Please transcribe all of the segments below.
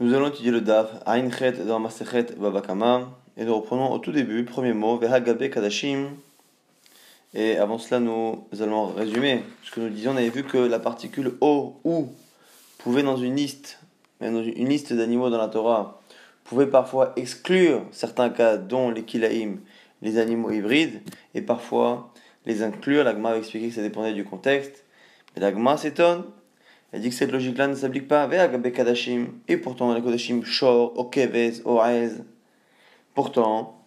Nous allons étudier le Daf, Ainchet dans Masechet Babakama, et nous reprenons au tout début, premier mot, Vehagabe Kadashim. Et avant cela, nous allons résumer ce que nous disions. On avait vu que la particule O ou pouvait dans une liste, dans une liste d'animaux dans la Torah, pouvait parfois exclure certains cas, dont les Kilaim, les animaux hybrides, et parfois les inclure. L'Agma a expliqué que ça dépendait du contexte. Mais l'Agma s'étonne elle dit que cette logique-là ne s'applique pas avec Kadashim. Et pourtant, les Kadashim, Shor, Okevez, Oez. Pourtant,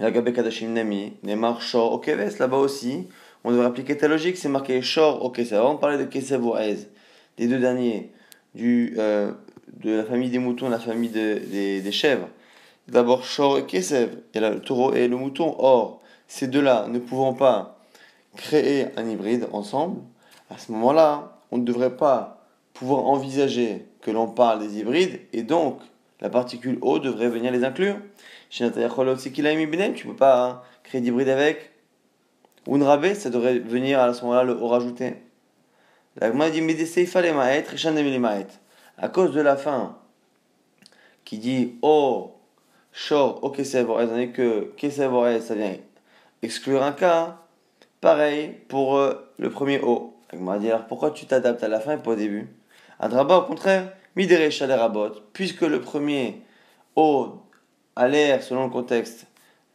Agabe Kadashim Nami, Neymar, Shor, Okevez, là-bas aussi, on devrait appliquer ta logique, c'est marqué Shor, Okesev. Avant de parler de Kesev, Oez, des deux derniers, du, euh, de la famille des moutons, la famille de, des, chèvres. D'abord, Shor et Kesev, y a le taureau et le mouton. Or, ces deux-là ne pouvant pas créer un hybride ensemble, à ce moment-là, on ne devrait pas pouvoir envisager que l'on parle des hybrides et donc la particule O devrait venir les inclure. Chez tu ne peux pas hein, créer d'hybride avec. Unrabe, ça devrait venir à ce moment-là le O rajouté. La dit À cause de la fin qui dit O, Shor, O Kesev, que Kesev, ça vient exclure un cas. Pareil pour euh, le premier O. dit alors pourquoi tu t'adaptes à la fin et pas au début? Adraba, au contraire, midere rabot, puisque le premier O a l'air, selon le contexte,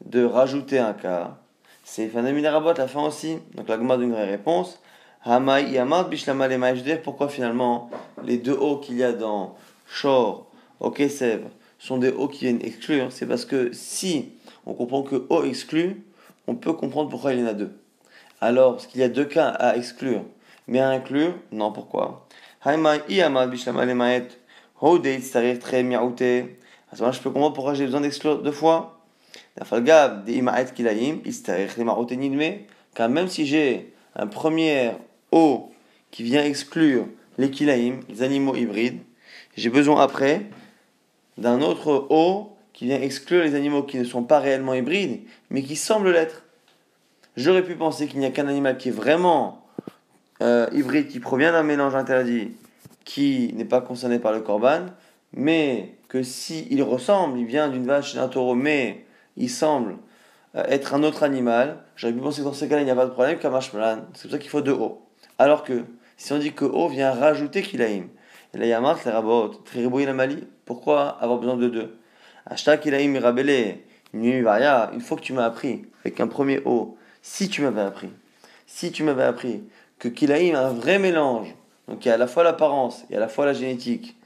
de rajouter un cas, c'est rabot, la fin aussi. Donc la d'une vraie réponse. Hamai yamad bishlama pourquoi finalement les deux O qu'il y a dans Shor, Ok Sev, sont des O qui viennent exclure? C'est parce que si on comprend que O exclut, on peut comprendre pourquoi il y en a deux. Alors, qu'il y a deux cas à exclure, mais inclure, non, pourquoi? À ce moment-là, je peux comprendre pourquoi j'ai besoin d'exclure deux fois. Car même si j'ai un premier O qui vient exclure les kilaim, les animaux hybrides, j'ai besoin après d'un autre O qui vient exclure les animaux qui ne sont pas réellement hybrides, mais qui semblent l'être. J'aurais pu penser qu'il n'y a qu'un animal qui est vraiment euh, hybride qui provient d'un mélange interdit qui n'est pas concerné par le korban, mais que si il ressemble, il vient d'une vache et d'un taureau, mais il semble euh, être un autre animal, j'aurais pu penser que dans ce cas-là, il n'y a pas de problème, kamashmalan, c'est pour ça qu'il faut deux O. Alors que, si on dit que O vient rajouter kilaim, et là il y a marque, les rabot, la mali, pourquoi avoir besoin de deux? Ashta kilaim rabelé, une fois que tu m'as appris, avec un premier O, si tu m'avais appris, si tu m'avais appris que Kilaïm a un vrai mélange, donc il y a à la fois l'apparence et à la fois la génétique,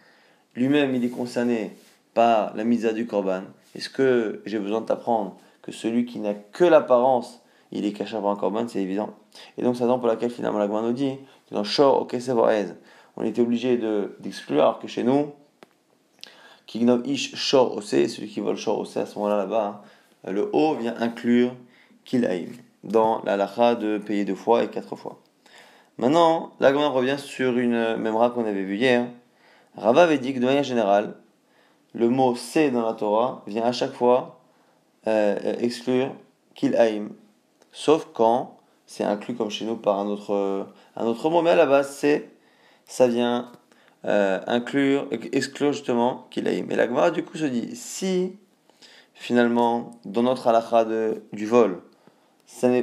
lui-même il est concerné par la misa du Korban, est-ce que j'ai besoin de t'apprendre que celui qui n'a que l'apparence, il est caché par un Korban, c'est évident. Et donc c'est la raison pour laquelle finalement la nous dit dans Shor ok on était obligé d'exclure, alors que chez nous, Kignov Ish Shor Ose, celui qui vole Shor Ose à ce moment-là là-bas, le haut vient inclure Kilaïm dans la lacha de payer deux fois et quatre fois. Maintenant, l'Agma revient sur une mémoire qu'on avait vue hier. Rava avait dit que de manière générale, le mot c'est dans la Torah vient à chaque fois euh, exclure kil'aim, sauf quand c'est inclus comme chez nous par un autre, un autre mot, mais à la base c'est ça vient euh, inclure, exclure justement kil'aim. Et l'Agma du coup se dit si finalement dans notre halakha du vol,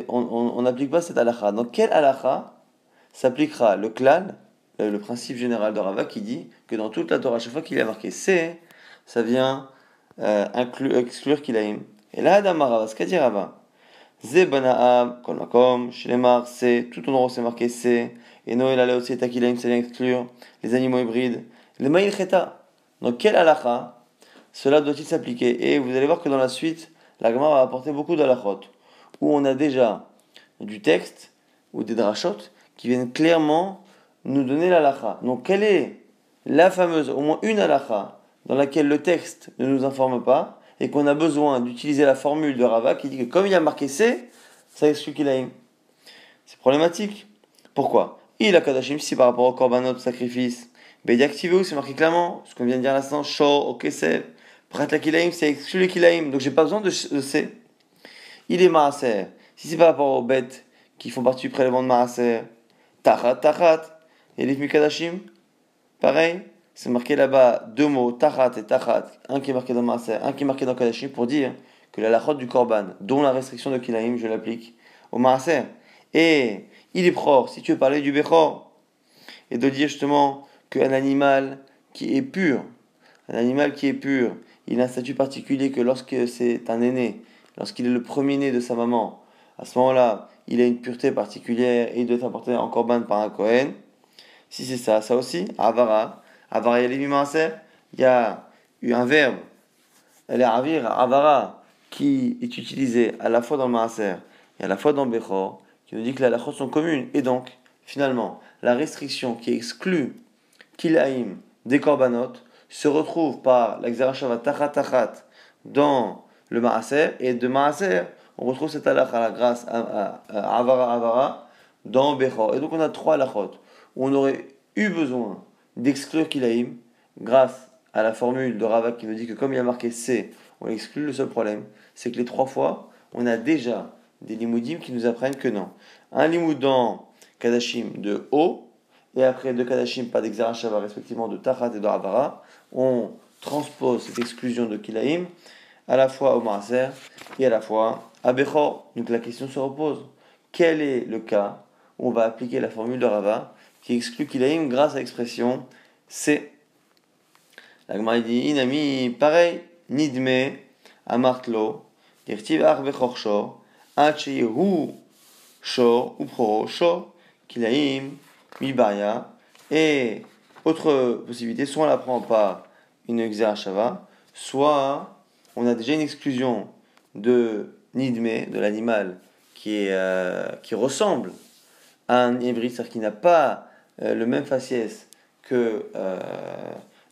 on n'applique pas cette halakha, dans quelle halakha? S'appliquera le clan, le principe général de Rava qui dit que dans toute la Torah, chaque fois qu'il a marqué C, ça vient euh, exclure Kilaim. Et là, Adam Rava, ce qu'a dit Rava, Ze Banaam, Kolmakom, Shilemar, C, tout en haut c'est marqué C, et Noël allait aussi Takilaim, ça vient exclure les animaux hybrides. Le Maïl Cheta, dans quel halakha cela doit-il s'appliquer? Et vous allez voir que dans la suite, la Gemara va apporter beaucoup d'halachot, où on a déjà du texte ou des drachot qui viennent clairement nous donner l'alacha. Donc, quelle est la fameuse, au moins une alacha, dans laquelle le texte ne nous informe pas et qu'on a besoin d'utiliser la formule de Rava qui dit que comme il y a marqué C, ça exclut qu'il C'est problématique. Pourquoi? Il a Kadashim, si par rapport au korbanot, sacrifice, Bediaktiveu, c'est marqué clairement, ce qu'on vient de dire à l'instant, Shor, Okesef, Prat la Kilaim, c'est exclu le Kilaim, donc j'ai pas besoin de, C. Il est Maaser. Si c'est par rapport aux bêtes qui font partie du prélèvement de Maaser, Tachat, Tachat. Et les Mikadashim, pareil. c'est marqué là-bas deux mots, tachat et tachat, un qui est marqué dans Maaser, un qui est marqué dans Kadashim, pour dire que la lachot du korban, dont la restriction de Kilaim, je l'applique au Maaser. Et il est propre, si tu veux parler du Bechor, et de dire justement qu'un animal qui est pur, un animal qui est pur, il a un statut particulier que lorsque c'est un aîné, lorsqu'il est le premier-né de sa maman, à ce moment-là, il a une pureté particulière et il doit être apporté en korban par un Kohen. Si c'est ça, ça aussi, Avara. Avara, il y a eu un verbe, elle est Avara, qui est utilisé à la fois dans le Maaser et à la fois dans Bechor, qui nous dit que les halachot sont communes. Et donc, finalement, la restriction qui exclut Kilaim des korbanot se retrouve par l'exerashava tachat tachat dans le Maaser, et de Maaser, on retrouve cette halakha grâce à, Avara Avara dans Bechor. Et donc on a trois halachot où on aurait eu besoin d'exclure Kilaim grâce à la formule de Rava qui nous dit que comme il y a marqué C, on exclut. Le seul problème, c'est que les trois fois, on a déjà des limoudim qui nous apprennent que non. Un limoud dans Kadashim de O, et après deux Kadashim pas d'Exarachava respectivement de Tachat et de Avara, on transpose cette exclusion de Kilaim à la fois au Maaser et à la fois à Bechor. Donc la question se repose. Quel est le cas où on va appliquer la formule de Rava qui exclut Kilaim grâce à l'expression C? La dit Inami, pareil, Nidme, Amartlo, Dirtiv Ar Bechor Shor, Hu Shor, Upro Shor, Kilaim, Mibaria. Et autre possibilité, soit on la prend pas une Shava, soit on a déjà une exclusion de Nidme, de l'animal qui, euh, qui ressemble à un hybride, c'est-à-dire qui n'a pas euh, le même faciès que euh,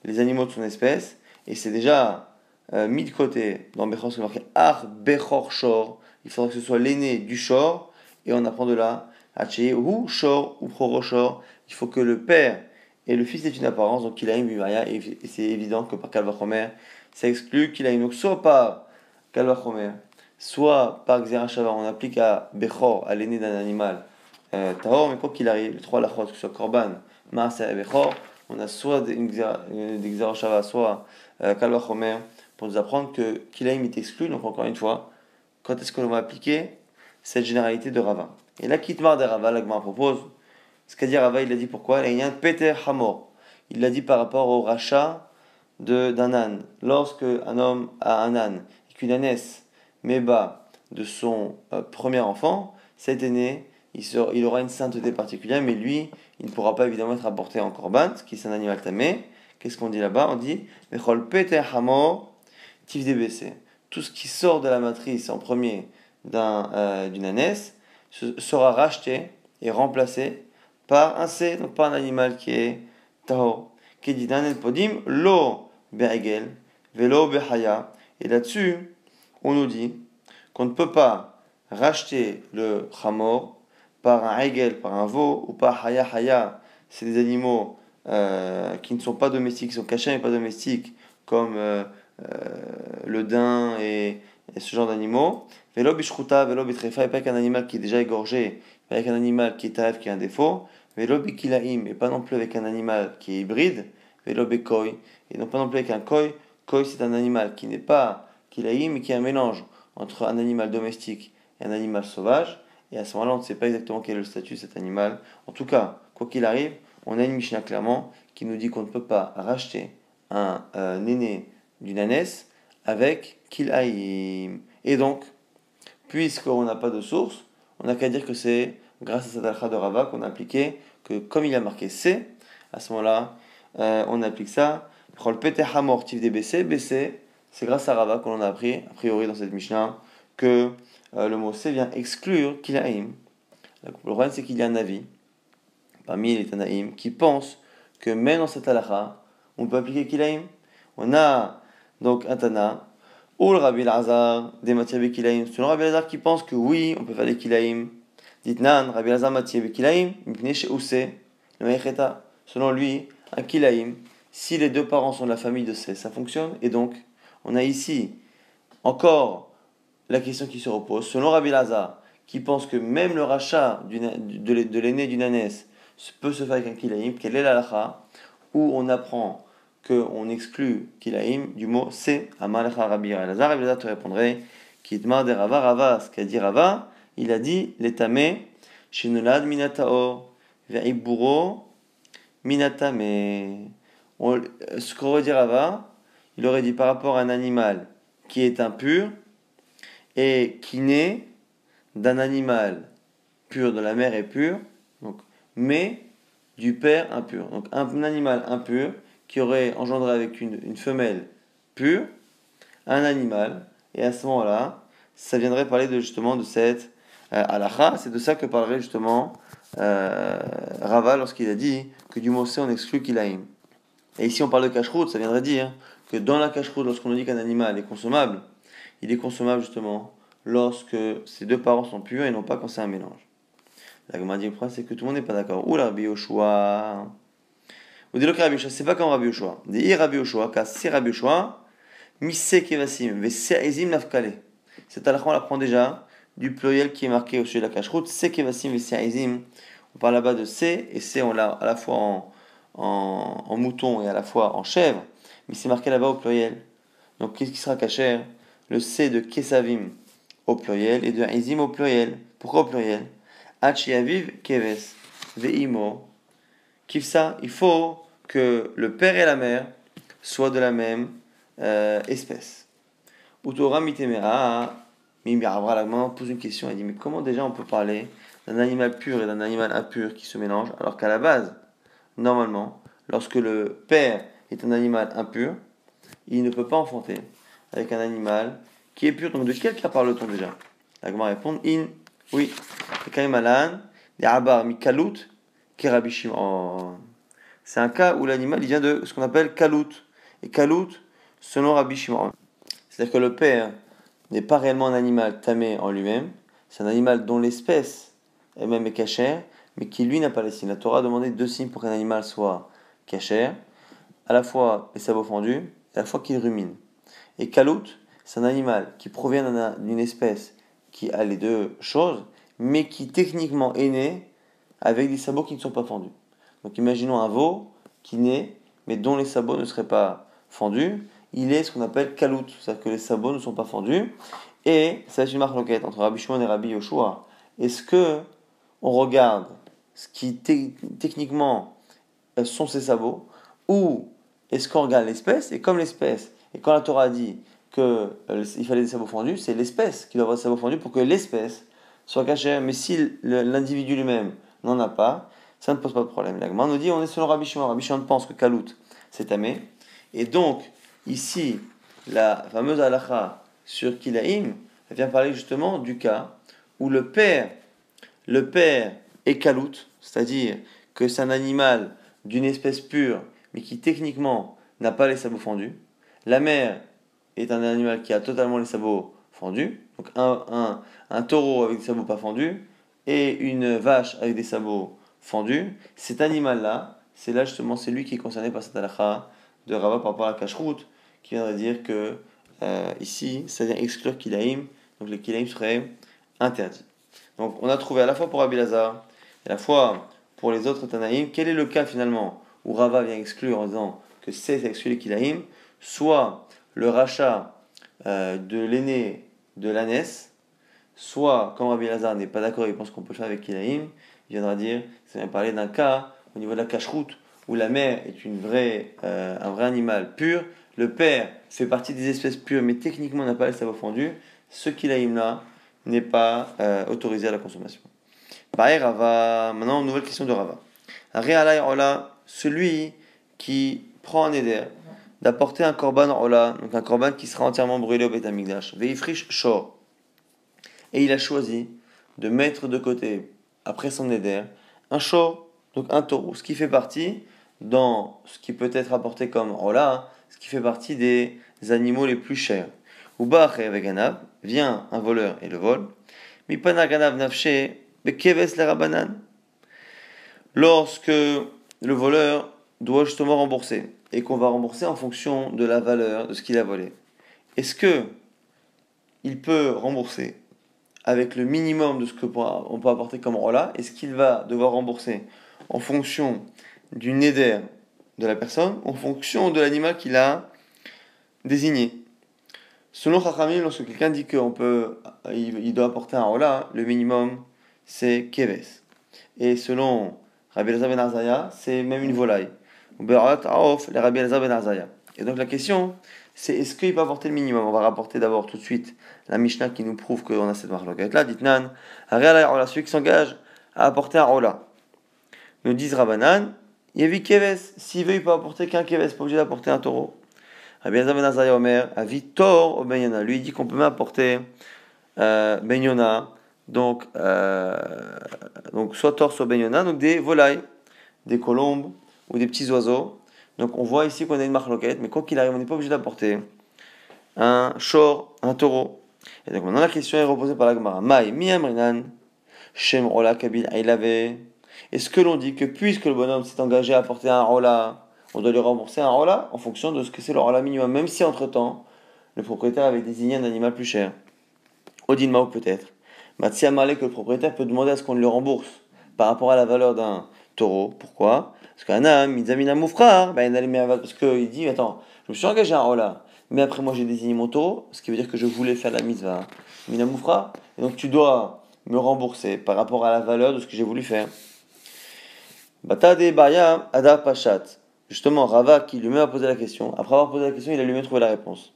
les animaux de son espèce, et c'est déjà mis de côté dans Bechor, c'est marqué Ar Bechor Shor, il faudrait que ce soit l'aîné du Shor, et on apprend de là, Haché ou Shor ou Proro Shor, il faut que le père et le fils aient une apparence, donc qu'il a une et c'est évident que par Kalvachomer, ça exclut qu'il a une. Donc soit par Kalvachomer, soit par Xerashava, on applique à Bechor, à l'aîné d'un animal, euh, Tahor, mais quoi qu'il arrive, les trois lachot, que ce soit Korban, Maaseh et Bechor, on a soit des Xerashava, soit euh, pour nous apprendre que Kilaim est exclu. Donc encore une fois, quand est-ce que l'on va appliquer cette généralité de Rava? Et là, Kitmar de Rava, l'Agma propose, ce qu'a dit Rava, il a dit pourquoi? Il a Peter Hamor. Il l'a dit par rapport au rachat d'un âne. Lorsque un homme a un âne et qu'une ânesse met bas de son euh, premier enfant, cet aîné, il, il, aura une sainteté particulière, mais lui, il ne pourra pas évidemment être apporté en korban, qui est un animal tamé. Qu'est-ce qu'on dit là-bas? On dit. Tout ce qui sort de la matrice en premier euh, d'une ânesse sera racheté et remplacé par un C, donc par un animal qui est Taho. Qui dit podim lo velo. Et là-dessus, on nous dit qu'on ne peut pas racheter le chamor par un egel, par un veau, ou par haya haya. C'est des animaux euh, qui ne sont pas domestiques, qui sont cachés mais pas domestiques, comme euh, euh, le daim et, ce genre d'animaux. Velo bishruta, velo bitrefa, et pas qu'un animal qui est déjà égorgé, pas avec un animal qui est taref, qui a un défaut. Velo bikilaim, et pas non plus avec un animal qui est hybride. Velo bekoi, et non pas non plus avec un koi. Koi, c'est un animal qui n'est pas kilaim, mais qui est un mélange entre un animal domestique et un animal sauvage. Et à ce moment-là, on ne sait pas exactement quel est le statut de cet animal. En tout cas, quoi qu'il arrive, on a une Mishnah clairement qui nous dit qu'on ne peut pas racheter un, aîné d'une ânesse avec Kilaïm. Et donc, puisqu'on n'a pas de source, on n'a qu'à dire que c'est grâce à cette alcha de Rava qu'on a appliqué que comme il a marqué C, à ce moment-là, euh, on applique ça. des BC, BC, c'est grâce à Rava qu'on a appris, a priori dans cette Mishnah, que euh, le mot C vient exclure Kilaïm. Le problème, c'est qu'il y a un avis, parmi les Tanaïm, qui pense que même dans cette halakha, on peut appliquer Kilaïm. On a donc un Tana, ou le Rabbi Lazar, des matières Kilaïm. Selon Rabbi Lazar qui pense que oui, on peut faire des Kilaïm. Dites Nan, Rabbi Lazar matière Kilaïm, Selon lui, un Kilaïm, si les deux parents sont de la famille de C, ça fonctionne. Et donc, on a ici encore la question qui se repose. Selon Rabbi Lazar, qui pense que même le rachat de l'aîné d'une ânesse peut se faire avec un Kilaïm, quelle est la lacha où on apprend qu'on exclut Kilaim du mot c'est Amalecha Rabbi Elazar. Elazar te répondrait Kitma de Rava Rava, ce qu'a dit Rava, il a dit Letame Shinolad Minataor Ve'iburo Minatame. Ce qu'aurait dit Rava, il aurait dit par rapport à un animal qui est impur et qui naît d'un animal pur de la mère est pur, donc, mais du père impur. Donc un animal impur qui aurait engendré avec une, femelle pure un animal, et à ce moment-là, ça viendrait parler de, justement de cette euh, c'est de ça que parlerait justement euh, Rava lorsqu'il a dit que du mot on exclut Kilaim. Et ici on parle de cache ça viendrait dire que dans la cache lorsqu'on dit qu'un animal est consommable, il est consommable justement lorsque ses deux parents sont purs et non pas quand c'est un mélange. La Gemara dit le problème c'est que tout le monde n'est pas d'accord. Ou Rabbi Yoshua. Ou dit le Rabbi Yoshua, c'est pas comme Rabbi Yoshua. Dit Rabbi Yoshua, car c'est Rabbi Yoshua, Mise Kevasim, Veseizim Nafkale. Cette halakha on l'apprend déjà du pluriel qui est marqué au sujet de la cache-route. Se Kevasim, Veseizim. On parle là-bas de C, et C on l'a à la fois en, mouton et à la fois en chèvre, mais c'est marqué là-bas au pluriel. Donc qu'est-ce qui sera caché Le C de Kesavim au pluriel et de Izim au pluriel. Pourquoi au pluriel? Achiaviv keves veimo. Kifsa, il faut que le père et la mère soient de la même euh, espèce. Utora mitemera, Mimi la pose une question, elle dit mais comment déjà on peut parler d'un animal pur et d'un animal impur qui se mélangent alors qu'à la base, normalement, lorsque le père est un animal impur, il ne peut pas enfanter avec un animal qui est pur. Donc de quel cas parle-t-on déjà? La répond in oui. C'est un cas où l'animal vient de ce qu'on appelle kalout. Et kalout, selon Rabbi. C'est-à-dire que le père n'est pas réellement un animal tamé en lui-même, c'est un animal dont l'espèce elle-même est cachère, mais qui lui n'a pas les signes. La Torah a demandé deux signes pour qu'un animal soit cachère, à la fois les sabots fendus, à la fois qu'il rumine. Et kalout, c'est un animal qui provient d'une espèce qui a les deux choses, mais qui techniquement est né avec des sabots qui ne sont pas fendus. Donc imaginons un veau qui naît, mais dont les sabots ne seraient pas fendus. Il est ce qu'on appelle kalout, c'est-à-dire que les sabots ne sont pas fendus. Et c'est une marque loquette entre Rabbi Shimon et Rabbi Yoshua. Est-ce que on regarde ce qui techniquement euh, sont ces sabots, ou est-ce qu'on regarde l'espèce Et comme l'espèce, et quand la Torah dit qu'il euh, fallait des sabots fendus, c'est l'espèce qui doit avoir des sabots fendus pour que l'espèce soit caché. Mais si l'individu lui-même n'en a pas, ça ne pose pas de problème. L'agma nous dit on est selon Rabbi Shimon. Rabbi Shimon pense que Kalout, c'est tamé. Et donc, ici, la fameuse halakha sur Kilaim, elle vient parler justement du cas où le père, le père est Kalout, c'est-à-dire que c'est un animal d'une espèce pure, mais qui techniquement n'a pas les sabots fendus. La mère est un animal qui a totalement les sabots fendus. Donc un, un, taureau avec des sabots pas fendus et une vache avec des sabots fendus. Cet animal-là, c'est là justement, c'est lui qui est concerné par cette halakha de Rava par rapport à la qui viendrait dire que euh, ici, ça vient exclure kilaim, donc les kilaim seraient interdits. Donc on a trouvé à la fois pour Abilazar et à la fois pour les autres Tanaïm, quel est le cas finalement où Rava vient exclure en disant que c'est exclu les kilaim, soit le rachat euh, de l'aîné de l'ânesse, soit, comme Rabbi Lazar n'est pas d'accord, il pense qu'on peut le faire avec Kilaïm, il viendra dire, ça vient parler d'un cas au niveau de la cache-route, où la mère est une vraie, euh, un vrai animal pur, le père fait partie des espèces pures, mais techniquement n'a pas les savoir fondus, ce Kilaïm-là n'est pas euh, autorisé à la consommation. Pareil, Rava, maintenant, nouvelle question de Rava. Réalaï celui qui prend un éder, d'apporter un korban ola, donc un korban qui sera entièrement brûlé au Betamigdash, veifrish shor. Et il a choisi de mettre de côté, après son éder, un shor, donc un taureau, ce qui fait partie, dans ce qui peut être apporté comme ola, ce qui fait partie des animaux les plus chers. Ou avec ganav, vient un voleur et le vole. Mipana ganav nafshe, bekeves le rabanan. Lorsque le voleur doit justement rembourser et qu'on va rembourser en fonction de la valeur de ce qu'il a volé. Est-ce que il peut rembourser avec le minimum de ce que on peut apporter comme rola? Est-ce qu'il va devoir rembourser en fonction du neder de la personne en fonction de l'animal qu'il a désigné? Selon Chachamim, lorsque quelqu'un dit qu'il peut, il, doit apporter un rola, le minimum c'est keves. Et selon Rabbi Elazar ben Arzaya, c'est même une volaille. les Rabbi Elazar ben Arzaya. Et donc la question, c'est est-ce qu'il peut apporter le minimum? On va rapporter d'abord tout de suite la Mishnah qui nous prouve qu'on a cette marloquette là. Dites Nan, celui qui s'engage à apporter un rola. Nous disent Rabbanan, Yevi Keves, s'il veut, il peut apporter qu'un Keves, pas obligé d'apporter un taureau. Rabbi Elazar ben Arzaya Omer, Avitor au Benyana. Lui, il dit qu'on peut même apporter euh, Benyona, donc, euh, donc soit tort, soit Benyona, donc des volailles, des colombes ou des petits oiseaux. Donc on voit ici qu'on a une marloquette, mais quoi qu'il arrive, on n'est pas obligé d'apporter un short, un taureau. Et donc maintenant la question est reposée par la Gemara. Maï, miamrinan, shem rola kabil Est-ce que l'on dit que puisque le bonhomme s'est engagé à apporter un rola, on doit lui rembourser un rola en fonction de ce que c'est le rola minimum, même si entre-temps, le propriétaire avait désigné un animal plus cher? Odin Mao peut-être. Matsia que le propriétaire peut demander à ce qu'on le rembourse par rapport à la valeur d'un taureau. Pourquoi? Parce qu'un âme, Mizamina Moufrar, ben, parce qu'il dit Attends, je me suis engagé à Rola, mais après moi j'ai désigné mon taureau, ce qui veut dire que je voulais faire la mitzvah. Mina Moufra, et donc tu dois me rembourser par rapport à la valeur de ce que j'ai voulu faire. Batade Baya Ada Pachat. Justement, Rava qui lui-même a posé la question, après avoir posé la question, il a lui-même trouvé la réponse.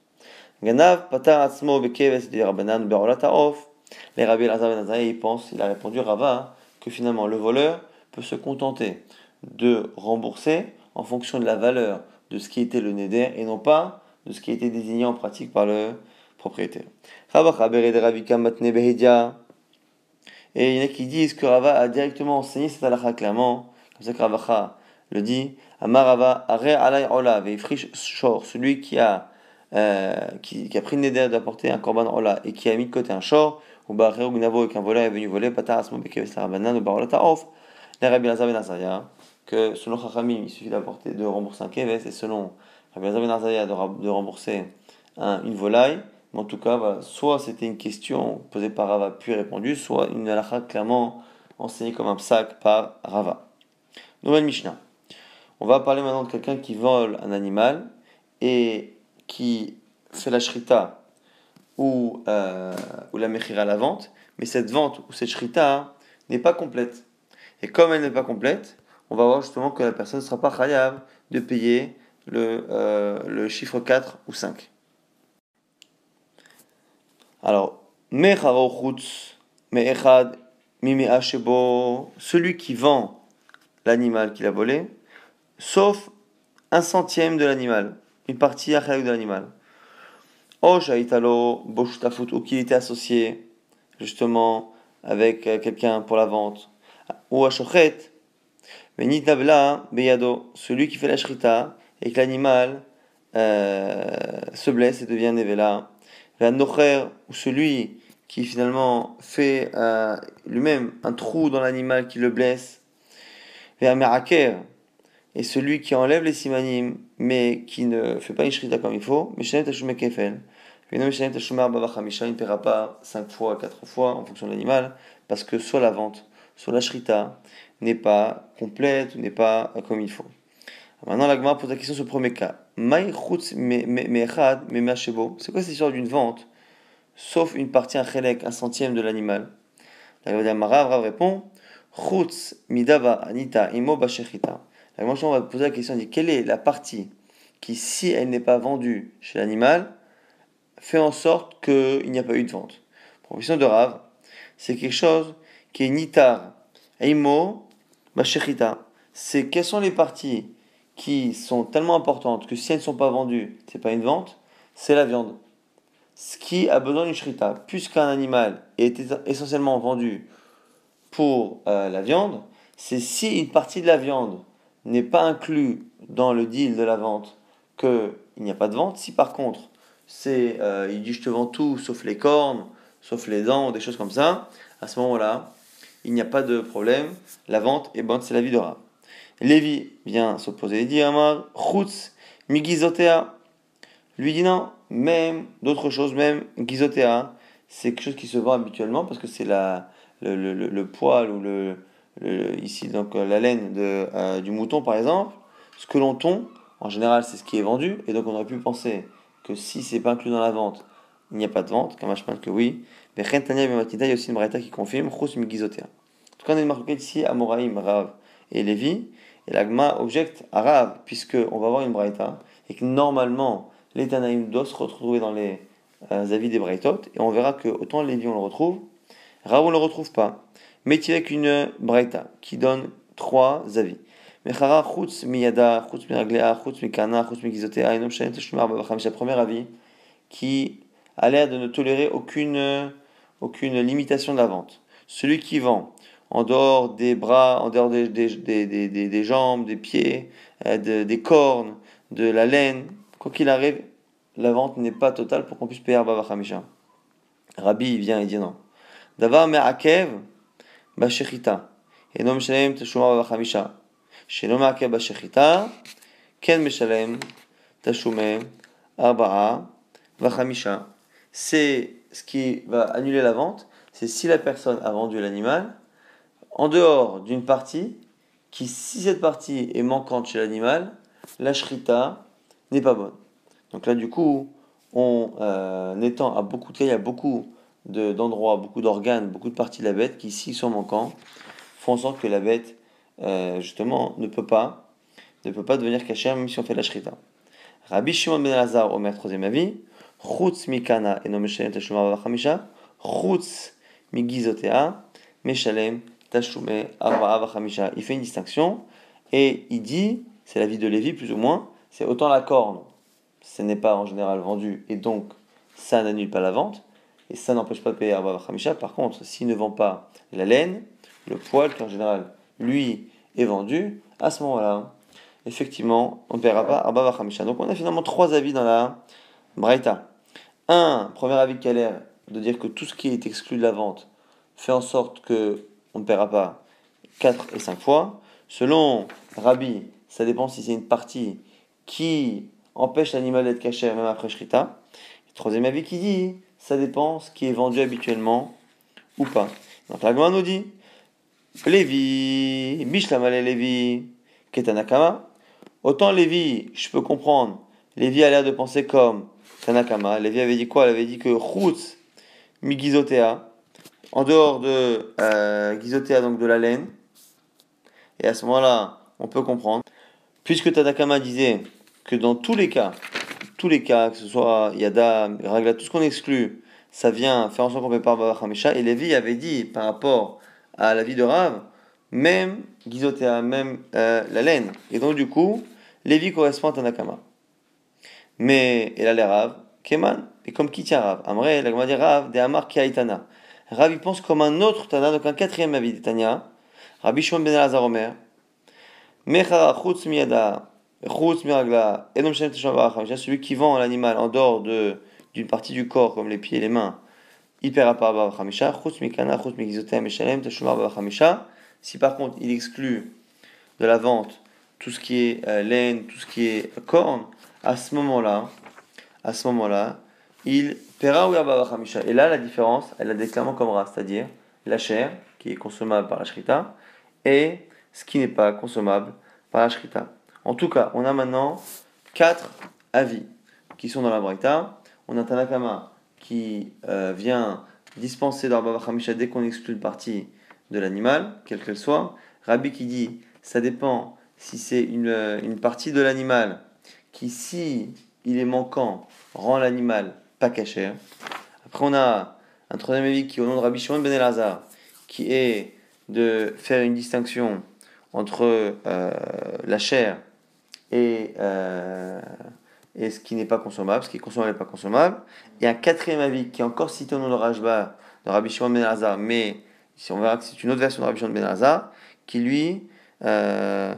Ganav Patar Atzmo Berola Taof. Les Rabbi Lazar Ben il pense, il a répondu Rava, que finalement le voleur peut se contenter de rembourser en fonction de la valeur de ce qui était le neder et non pas de ce qui été désigné en pratique par le propriétaire. Et il y en a qui disent que Rava a directement enseigné cette halakha clairement, comme ça que Ravacha le dit, Amarava alay ola shor, celui qui a, euh, qui, qui, a pris le neder d'apporter un korban ola et qui a mis de côté un shor, ou barre ou gnavo et qu'un voleur est venu voler, patar asmo bekeves la rabanan ou barola ta'of, les rabbi lazar ben que selon Chachamim, il suffit d'apporter, de rembourser un keves, et selon Rabbi Azar ben de, rembourser une volaille. Mais en tout cas, soit c'était une question posée par Rava puis répondue, soit une halakha clairement enseignée comme un sac par Rava. Nouvelle Mishnah. On va parler maintenant de quelqu'un qui vole un animal et qui fait la shrita ou, euh, ou la mechira à la vente, mais cette vente ou cette shrita n'est pas complète. Et comme elle n'est pas complète, on va voir justement que la personne ne sera pas chayav de payer le, euh, chiffre 4 ou 5. Alors, celui qui vend l'animal qu'il a volé, sauf un centième de l'animal, une partie de l'animal. Ou qu'il était associé justement avec euh, quelqu'un pour la vente, ou à beyado, celui qui fait la shrita et que l'animal euh, se blesse et devient nevela. nocher, ou celui qui finalement fait euh, lui-même un trou dans l'animal qui le blesse. meraker, et celui qui enlève les simanim mais qui ne fait pas une shrita comme il faut. Il ne paiera pas 5 fois, 4 fois en fonction de l'animal parce que soit la vente, soit la shrita n'est pas complète, n'est pas comme il faut. Maintenant, la pose la question sur le premier cas. C'est quoi cette histoire d'une vente, sauf une partie, un chelek, un centième de l'animal? La Marav répond Chutz midava anita imo bashechita. La on va poser la question dit quelle est la partie qui, si elle n'est pas vendue chez l'animal, fait en sorte qu'il n'y a pas eu de vente. Profession de Rav, c'est quelque chose qui est nitar, imo c'est quelles sont les parties qui sont tellement importantes que si elles ne sont pas vendues, c'est pas une vente, c'est la viande. Ce qui a besoin d'une shrita, puisqu'un animal est essentiellement vendu pour euh, la viande, c'est si une partie de la viande n'est pas inclue dans le deal de la vente qu'il n'y a pas de vente. Si par contre, c'est euh, il dit je te vends tout sauf les cornes, sauf les dents, des choses comme ça, à ce moment-là, il n'y a pas de problème, la vente est bonne, c'est la vie de Rav. Lévi vient s'opposer et dit Amar, Chutz, Migizotea. Lui dit non, même d'autres choses, même Gizotea, c'est quelque chose qui se vend habituellement parce que c'est la, le, le, le, poil ou le, ici donc la laine de, euh, du mouton par exemple. ce que l'on tond, en général, c'est ce qui est vendu, et donc on aurait pu penser que si c'est pas inclus dans la vente, il n'y a pas de vente, comme pense que oui. Mais Rentania il y a aussi une braïta qui confirme, Chus Migizotea. En tout cas, on a une marque ici à Moraïm, Rav et Lévi, et l'agma objecte à Rav, puisque on va avoir une braïta, et que normalement, les doivent se retrouver dans les euh, avis des braïtot, et on verra que autant Lévi on le retrouve, Rav on ne le retrouve pas. Mais il avec une braïta qui donne trois avis. Premier avis qui a l'air de ne tolérer aucune, aucune limitation de la vente. Celui qui vend en dehors des bras, en dehors des, des, des, des, jambes, des pieds, euh, des cornes, de la laine, quoi qu'il arrive, la vente n'est pas totale pour qu'on puisse payer Arba Chamisha. Rabbi vient et dit non. Davar me'akev bashechita. Et non meshalem teshumar babachamisha. Meshalem tashume arba'a vachamisha. C'est ce qui va annuler la vente, c'est si la personne a vendu l'animal en dehors d'une partie qui, si cette partie est manquante chez l'animal, la shrita n'est pas bonne. Donc là, du coup, on euh, étend à beaucoup de cas, il y a beaucoup d'endroits, beaucoup d'organes, beaucoup de parties de la bête qui, s'ils sont manquants, font en sorte que la bête, euh, justement, ne peut pas, ne peut pas devenir cachère même si on fait la shrita. Rabbi Shimon ben Lazar, maître troisième avis, chutz mikana et non meshalem tashuma chamisha, chutz migizotea, meshalem tashumé Il fait une distinction et il dit, c'est la vie de Lévi plus ou moins, c'est autant la corne, ce n'est pas en général vendu et donc ça n'annule pas la vente et ça n'empêche pas de payer Arba Par contre, s'il ne vend pas la laine, le poil qui en général lui est vendu, à ce moment-là, effectivement, on ne paiera pas Arba Donc on a finalement trois avis dans la Braïta. Un, premier avis qui a l'air de dire que tout ce qui est exclu de la vente fait en sorte que on ne paiera pas 4 et 5 fois. Selon Rabbi, ça dépend si c'est une partie qui empêche l'animal d'être caché même après Shrita. Troisième avis qui dit, ça dépend ce qui est vendu habituellement ou pas. Donc la nous dit, Lévi, Bishlamale Lévi, Ketanakama. Autant Lévi, je peux comprendre, Lévi a l'air de penser comme Tanakama. Lévi avait dit quoi? Il avait dit que Chutz, Migizotea, en dehors de euh, donc de la laine. Et à ce moment-là, on peut comprendre. Puisque Tadakama disait que dans tous les cas, tous les cas, que ce soit Yada, Ragla, tout ce qu'on exclut, ça vient faire en sorte qu'on ne peut pas. Et Lévi avait dit par rapport à la vie de Rav, même Gizotea, même euh, la laine. Et donc du coup, Lévi correspond à Tanakama. Mais, et là les Rav, Keman, et comme qui tient Rav? Amré, la dit Rav, de Amar Kiaitana. Rabbi pense comme un autre Tana, donc un quatrième avis de Tanya. Rabbi Shimon ben Elazar Omer. Mechara chutz miyada, chutz miragla, edom shem celui qui vend l'animal en dehors de, d'une partie du corps, comme les pieds et les mains, Si par contre il exclut de la vente tout ce qui est euh, laine, tout ce qui est corne, à ce moment-là, à ce moment-là, il paiera ou Hamisha. Et là, la différence, elle la déclare comme ras, c'est-à-dire la chair, qui est consommable par la shrita, et ce qui n'est pas consommable par la shrita. En tout cas, on a maintenant quatre avis qui sont dans la Braïta. On a Tanakama qui euh, vient dispenser d'Arba Hamisha dès qu'on exclut une partie de l'animal, quelle qu'elle soit. Rabbi qui dit, ça dépend si c'est une, euh, une partie de l'animal qui, si il est manquant, rend l'animal pas caché. Après, on a un troisième avis qui, au nom de Rabbi Shimon ben Elazar, qui est de faire une distinction entre euh, la chair et, et ce qui n'est pas consommable, ce qui est consommable et pas consommable. Et un quatrième avis qui est encore cité au nom de Rajba, de Rabbi Shimon ben Elazar, mais si on verra que c'est une autre version de Rabbi Shimon ben Elazar, qui lui euh,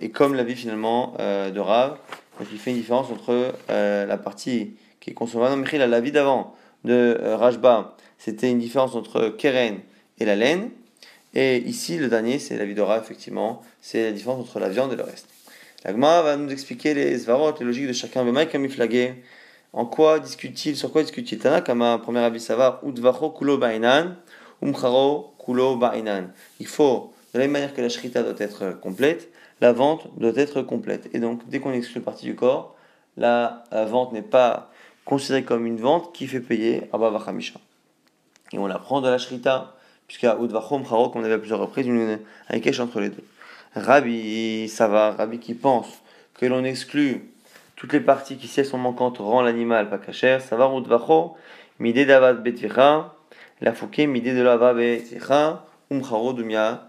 est comme l'avis finalement de Rav, donc il fait une différence entre la partie qui est consommable. Non, la l'avis d'avant de euh, Rajba, c'était une différence entre Keren et la laine. Et ici, le dernier, c'est la vie d'Ora, effectivement, c'est la différence entre la viande et le reste. La va nous expliquer les svarot, les logiques de chacun. En quoi discute-t-il Sur quoi discute-t-il Tana, un premier avis savoir, Udvacho kulo bainan, umcharo kulo bainan. Il faut, de la même manière que la shrita doit être complète, la vente doit être complète. Et donc, dès qu'on exclut une partie du corps, la vente n'est pas considérée comme une vente qui fait payer Abba Vachamisha. Et on l'apprend de la Shrita, puisqu'à Udvachom Charok, on avait à plusieurs reprises une, un cache entre les deux. Rabbi, ça va, Rabbi qui pense que l'on exclut toutes les parties qui, si elles sont manquantes, rend l'animal pas cachère, ça va, Udvacho, Midé Davad Beticha, la Fouké, Midé de Lava Beticha, Umcharo Dumia.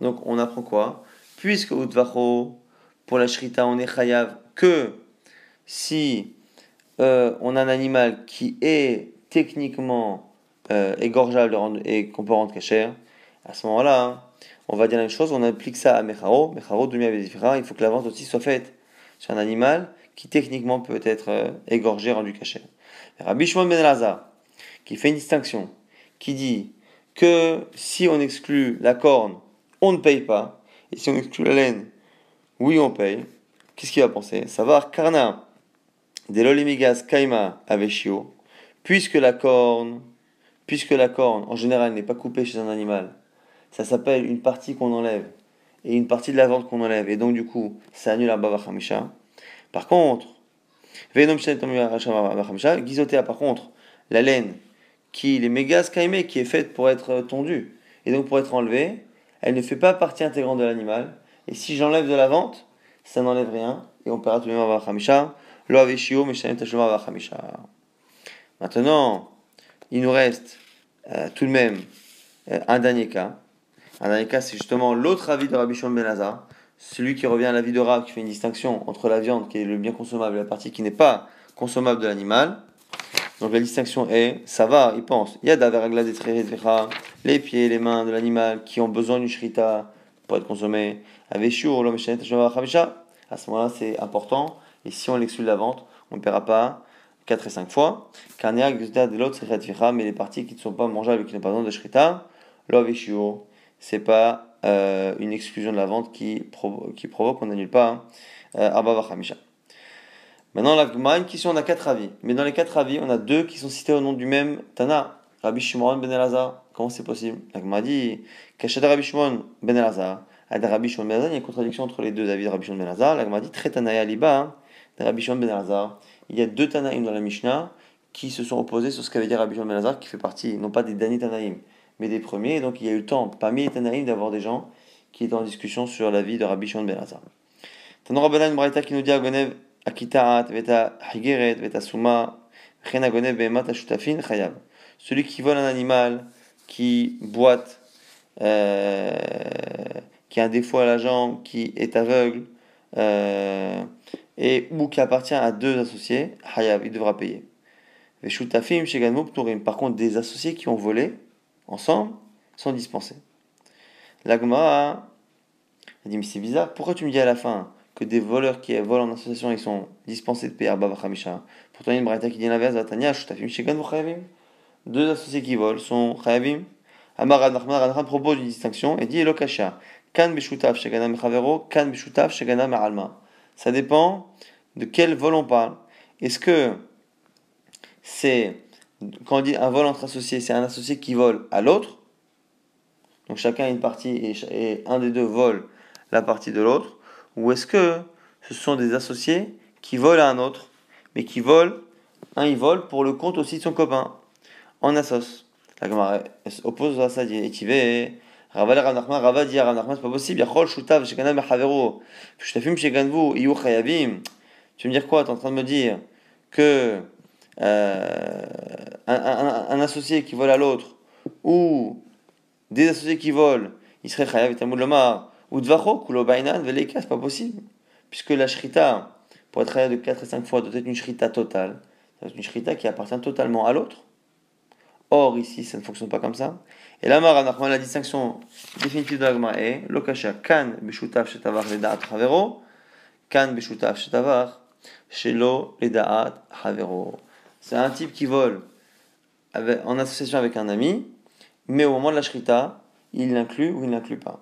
Donc on apprend quoi? Puisque Udvacho, pour la Shrita, on est chayav que si euh, on a un animal qui est techniquement euh, égorgeable et qu'on peut rendre cachère, à ce moment-là, hein, on va dire la même chose, on applique ça à Mecharo, Mecharo il faut que la vente aussi soit faite sur un animal qui techniquement peut être euh, égorgé, rendu cachère. Rabbi Shimon ben Elazar, qui fait une distinction, qui dit que si on exclut la corne, on ne paye pas, et si on exclut la laine, oui on paye, qu'est-ce qu'il va penser? Savoir Karna, de l'olimigas kaima aveshio, puisque la corne, puisque la corne en général n'est pas coupée chez un animal, ça s'appelle une partie qu'on enlève et une partie de la vente qu'on enlève, et donc du coup ça annule la bava Par contre, Gizotea par contre, la laine qui les mégas kaime qui est faite pour être tondue et donc pour être enlevée, elle ne fait pas partie intégrante de l'animal. Et si j'enlève de la vente, ça n'enlève rien et on paiera tout de même Maintenant, il nous reste euh, tout de même euh, un dernier cas. Cas, c'est justement l'autre avis de Rabbi Shimon Ben celui qui revient à l'avis de Rab, qui fait une distinction entre la viande, qui est le bien consommable, et la partie qui n'est pas consommable de l'animal. Donc la distinction est, ça va, il pense, il y a les pieds, les mains de l'animal qui ont besoin d'une shrita pour être consommés. À ce moment-là, c'est important. Et si on l'exclut de la vente, on ne paiera pas 4 et 5 fois. Mais les parties qui ne sont pas mangeables et qui n'ont pas besoin de shrita, c'est pas euh, une exclusion de la vente qui, provoque, on n'annule pas hein. euh, Maintenant, la une question, on a quatre avis. Mais dans les quatre avis, on a deux qui sont cités au nom du même Tana, Rabbi Shimon ben Elazar. Comment c'est possible? La Gemara dit Kachada Rabbi Shimon ben Elazar, Rabbi Shimon ben Elazar, il y a une contradiction entre les deux avis de Rabbi Shimon ben Elazar. La Gemara dit Très Tanaya Liba, hein, Rabbi Shimon ben Elazar. Il y a deux Tanaïm dans la Mishnah qui se sont opposés sur ce qu'avait dit Rabbi Shimon ben Elazar, qui fait partie, non pas des Dani Tanaïm, mais des premiers. donc il y a eu le temps, parmi les Tanaïm, d'avoir des gens qui étaient en discussion sur la vie de Rabbi Shimon ben Elazar. Tanon Rabbanan Braïta qui nous dit Agonev Akitaat, Veta Higeret, Veta Suma, Agonev Behemat Ashutafin. Celui qui vole un animal, qui boite, euh, qui a un défaut à la jambe, qui est aveugle, euh, et ou qui appartient à deux associés, Hayab, il devra payer. Par contre, des associés qui ont volé ensemble sont dispensés. L'agma a dit Mais c'est bizarre, pourquoi tu me dis à la fin que des voleurs qui volent en association ils sont dispensés de payer Arba Vachamisha Pourtant, il y a une braïta qui dit l'inverse Deux associés qui volent sont Chayavim. Amar Radnachman propose une distinction et dit Elokasha, Kan. Ça dépend de quel vol on parle. Est-ce que c'est, quand on dit un vol entre associés, c'est un associé qui vole à l'autre Donc chacun a une partie et, un des deux vole la partie de l'autre Ou est-ce que ce sont des associés qui volent à un autre, mais qui volent, un il vole pour le compte aussi de son copain, en assos La Gemara oppose à ça, dit Etive, Rava Nachman, Rava dit à c'est pas possible. Yachol shutav shekana mechavero. Shtafim sheganvu iyu chayavim. Tu veux me dire quoi? Tu es en train de me dire que euh, un, un, associé qui vole à l'autre ou des associés qui volent, il serait chayav et lomar ou dvacho kulo bainan veleka, c'est pas possible. Puisque la shrita, pour être chayav de 4 et 5 fois, doit être une shrita totale. C'est une shrita qui appartient totalement à l'autre. Or, ici, ça ne fonctionne pas comme ça. Et là, Mara la distinction définitive de l'agma est Lokasha kan bishutav shetavar ledaat havero, kan bishutav shetavar shelo ledaat havero. C'est un type qui vole en association avec un ami, mais au moment de la shrita, il l'inclut ou il n'inclut pas.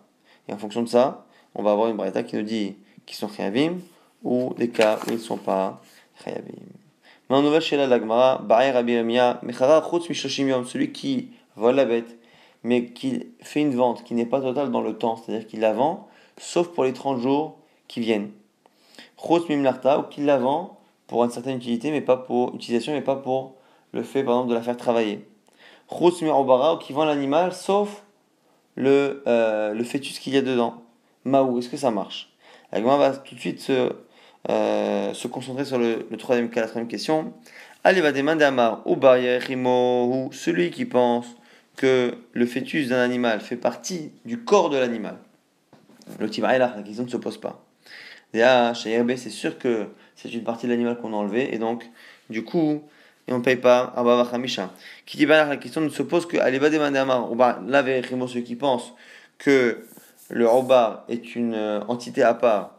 Et en fonction de ça, on va avoir une braïta qui nous dit qu'ils sont chayavim ou des cas où ils ne sont pas chayavim. Mais en nouvelle chez la Lagmara, Ba'er Rabbi Mechara Chutz celui qui vole la bête, mais qui fait une vente qui n'est pas totale dans le temps, c'est-à-dire qu'il la vend sauf pour les 30 jours qui viennent. Chos mimlarta, ou qu'il la vend pour une certaine utilité, mais pas pour utilisation, mais pas pour le fait, par exemple, de la faire travailler. Ou qui vend l'animal, sauf le, euh, le fœtus qu'il y a dedans. Maou, est-ce que ça marche? La va tout de suite se, euh, se concentrer sur le, troisième cas, la troisième question. Allez, va demander à ou ou celui qui pense que le fœtus d'un animal fait partie du corps de l'animal. Le la question ne se pose pas. C'est sûr que c'est une partie de l'animal qu'on a enlevé, et donc, du coup, on ne paye pas Abba. Qui dit la question ne se pose que Allez, va demander à Mar, ou là, ceux qui pensent que le robar est une euh, entité à part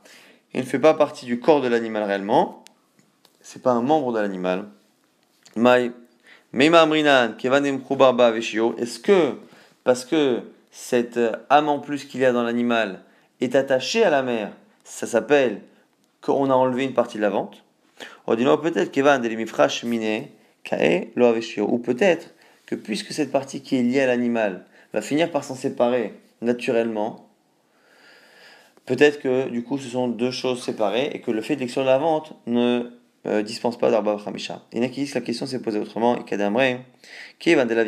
et ne fait pas partie du corps de l'animal réellement, c'est pas un membre de l'animal. Est-ce que, parce que cette âme en plus qu'il y a dans l'animal est attachée à la mère, ça s'appelle qu'on a enlevé une partie de la vente On dit non, peut-être ou peut-être que puisque cette partie qui est liée à l'animal va finir par s'en séparer naturellement, peut-être que du coup ce sont deux choses séparées et que le fait d'exclure la vente ne euh, dispense pas d'Arba Hamisha. Il y en a qui disent que la question s'est posée autrement, et Kadamre, qui va de la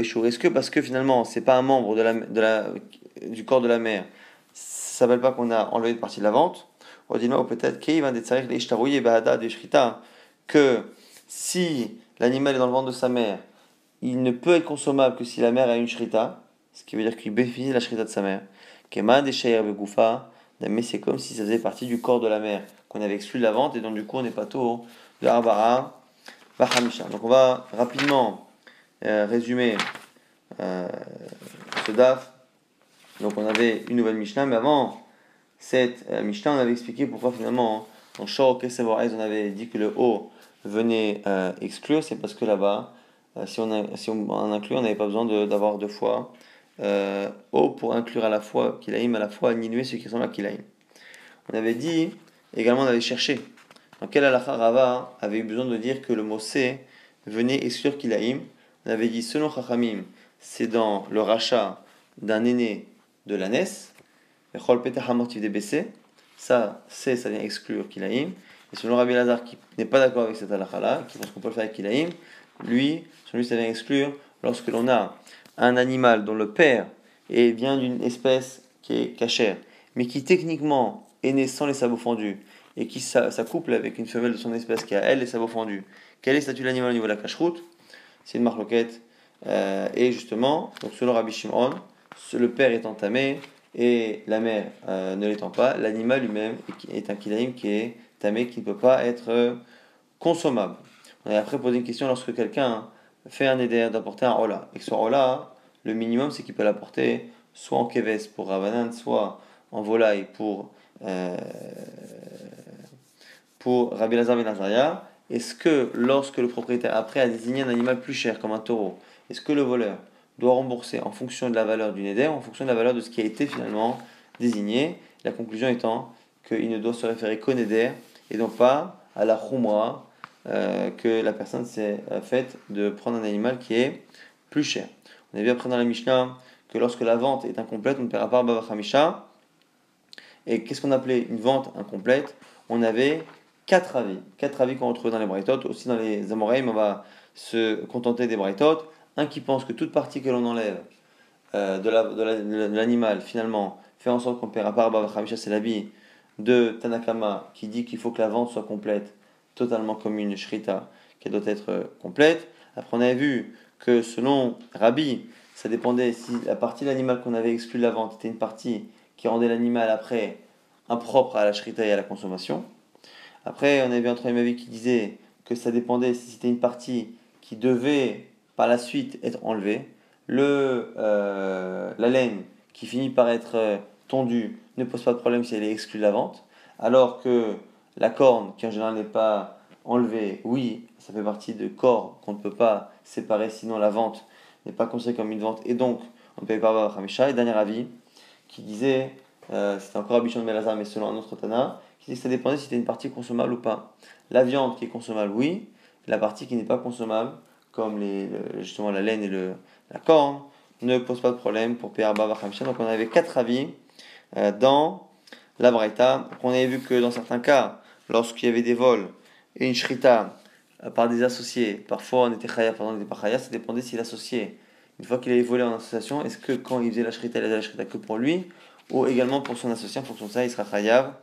Est-ce que parce que finalement c'est pas un membre de la, de la, du corps de la mère, ça s'appelle pas qu'on a enlevé une partie de la vente Ou peut-être que si l'animal est dans le ventre de sa mère, il ne peut être consommable que si la mère a une shrita, ce qui veut dire qu'il bénéficie de la shrita de sa mère. Mais c'est comme si ça faisait partie du corps de la mère qu'on avait exclu de la vente et donc du coup on n'est pas tôt de Arbara Bachamisha. Donc on va rapidement euh, résumer euh, ce DAF. Donc on avait une nouvelle Mishnah, mais avant cette euh, Mishnah, on avait expliqué pourquoi finalement en Shor on avait dit que le haut venait exclure, c'est parce que là-bas, si, on si on en inclut, on n'avait pas besoin d'avoir deux fois haut pour inclure à la fois Kilaim, à la fois annihiler ce qui ressemble à Kilaim. On avait dit Également, on avait cherché dans quel halakha Rava avait eu besoin de dire que le mot C venait exclure Kilaim? On avait dit, selon Chachamim, c'est dans le rachat d'un aîné de la NES. Ça, C, ça vient exclure Kilaim. Et selon Rabbi Lazar, qui n'est pas d'accord avec cette halakha-là, qui pense qu'on peut le faire avec Kilaim, lui, selon lui, ça vient exclure lorsque l'on a un animal dont le père vient d'une espèce qui est cachère, mais qui techniquement est né sans les sabots fendus et qui s'accouple avec une femelle de son espèce qui a elle les sabots fendus, quel est le statut de l'animal au niveau de la cache-route? C'est une marloquette. Euh, et justement, selon Rabbi Shimon, le père est entamé et la mère euh, ne l'étant pas, l'animal lui-même est un kilaïm qui est tamé, qui ne peut pas être euh, consommable. On a après posé une question lorsque quelqu'un fait un éder d'apporter un hola, et que ce hola, le minimum c'est qu'il peut l'apporter soit en keves pour Ravanan, soit en volaille pour euh, pour Rabbi Ben est-ce que lorsque le propriétaire après a désigné un animal plus cher comme un taureau, est-ce que le voleur doit rembourser en fonction de la valeur du neder, en fonction de la valeur de ce qui a été finalement désigné La conclusion étant qu'il ne doit se référer qu'au neder et donc pas à la khumra euh, que la personne s'est euh, faite de prendre un animal qui est plus cher. On a vu après dans la Mishnah que lorsque la vente est incomplète, on ne paiera pas Baba Hamisha, et qu'est-ce qu'on appelait une vente incomplète? On avait quatre avis. Quatre avis qu'on retrouve dans les Braithot. Aussi dans les Amoraïm, on va se contenter des Braithot. Un qui pense que toute partie que l'on enlève euh, de l'animal, finalement, fait en sorte qu'on pas Baba Khamisha, c'est l'avis de Tanakama qui dit qu'il faut que la vente soit complète, totalement comme une shrita, qu'elle doit être euh, complète. Après, on avait vu que selon Rabbi, ça dépendait si la partie de l'animal qu'on avait exclue de la vente était une partie qui rendait l'animal après impropre à la shrita et à la consommation. Après, on avait un troisième avis qui disait que ça dépendait si c'était une partie qui devait par la suite être enlevée. Le, euh, la laine qui finit par être euh, tondue ne pose pas de problème si elle est exclue de la vente. Alors que la corne, qui en général n'est pas enlevée, oui, ça fait partie de corps qu'on ne peut pas séparer, sinon la vente n'est pas considérée comme une vente et donc on ne paye pas Hamisha. Et dernier avis, qui disait, euh, c'était encore Abichon de Melazar, mais selon un autre Tana, qui disait que ça dépendait si c'était une partie consommable ou pas. La viande qui est consommable, oui. La partie qui n'est pas consommable, comme les, justement la laine et le, la corne, ne pose pas de problème pour Pierre Bava Donc on avait quatre avis euh, dans la Braïta. On avait vu que dans certains cas, lorsqu'il y avait des vols et une shrita euh, par des associés, parfois on était khaya, parfois on n'était pas khaya, ça dépendait si l'associé, une fois qu'il avait volé en association, est-ce que quand il faisait la shrita, il faisait la shrita que pour lui, ou également pour son associé, en fonction de ça, il sera chayav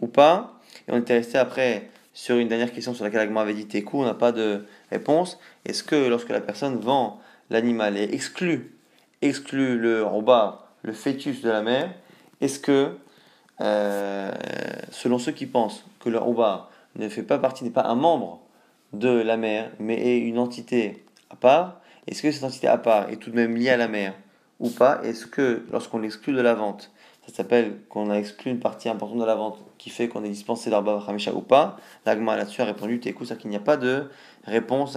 ou pas. Et on était resté après sur une dernière question sur laquelle Agma avait dit Tekou, on n'a pas de réponse. Est-ce que lorsque la personne vend l'animal et exclut, exclut le robot, le fœtus de la mère, est-ce que, euh, selon ceux qui pensent que le robot ne fait pas partie, n'est pas un membre de la mère, mais est une entité à part, est-ce que cette entité à part est tout de même liée à la mère ou pas? Est-ce que lorsqu'on l'exclut de la vente, ça s'appelle qu'on a exclu une partie importante de la vente qui fait qu'on est dispensé d'Arba Hamisha ou pas. L'Agma là-dessus a répondu Tekou, c'est qu'il n'y a pas de réponse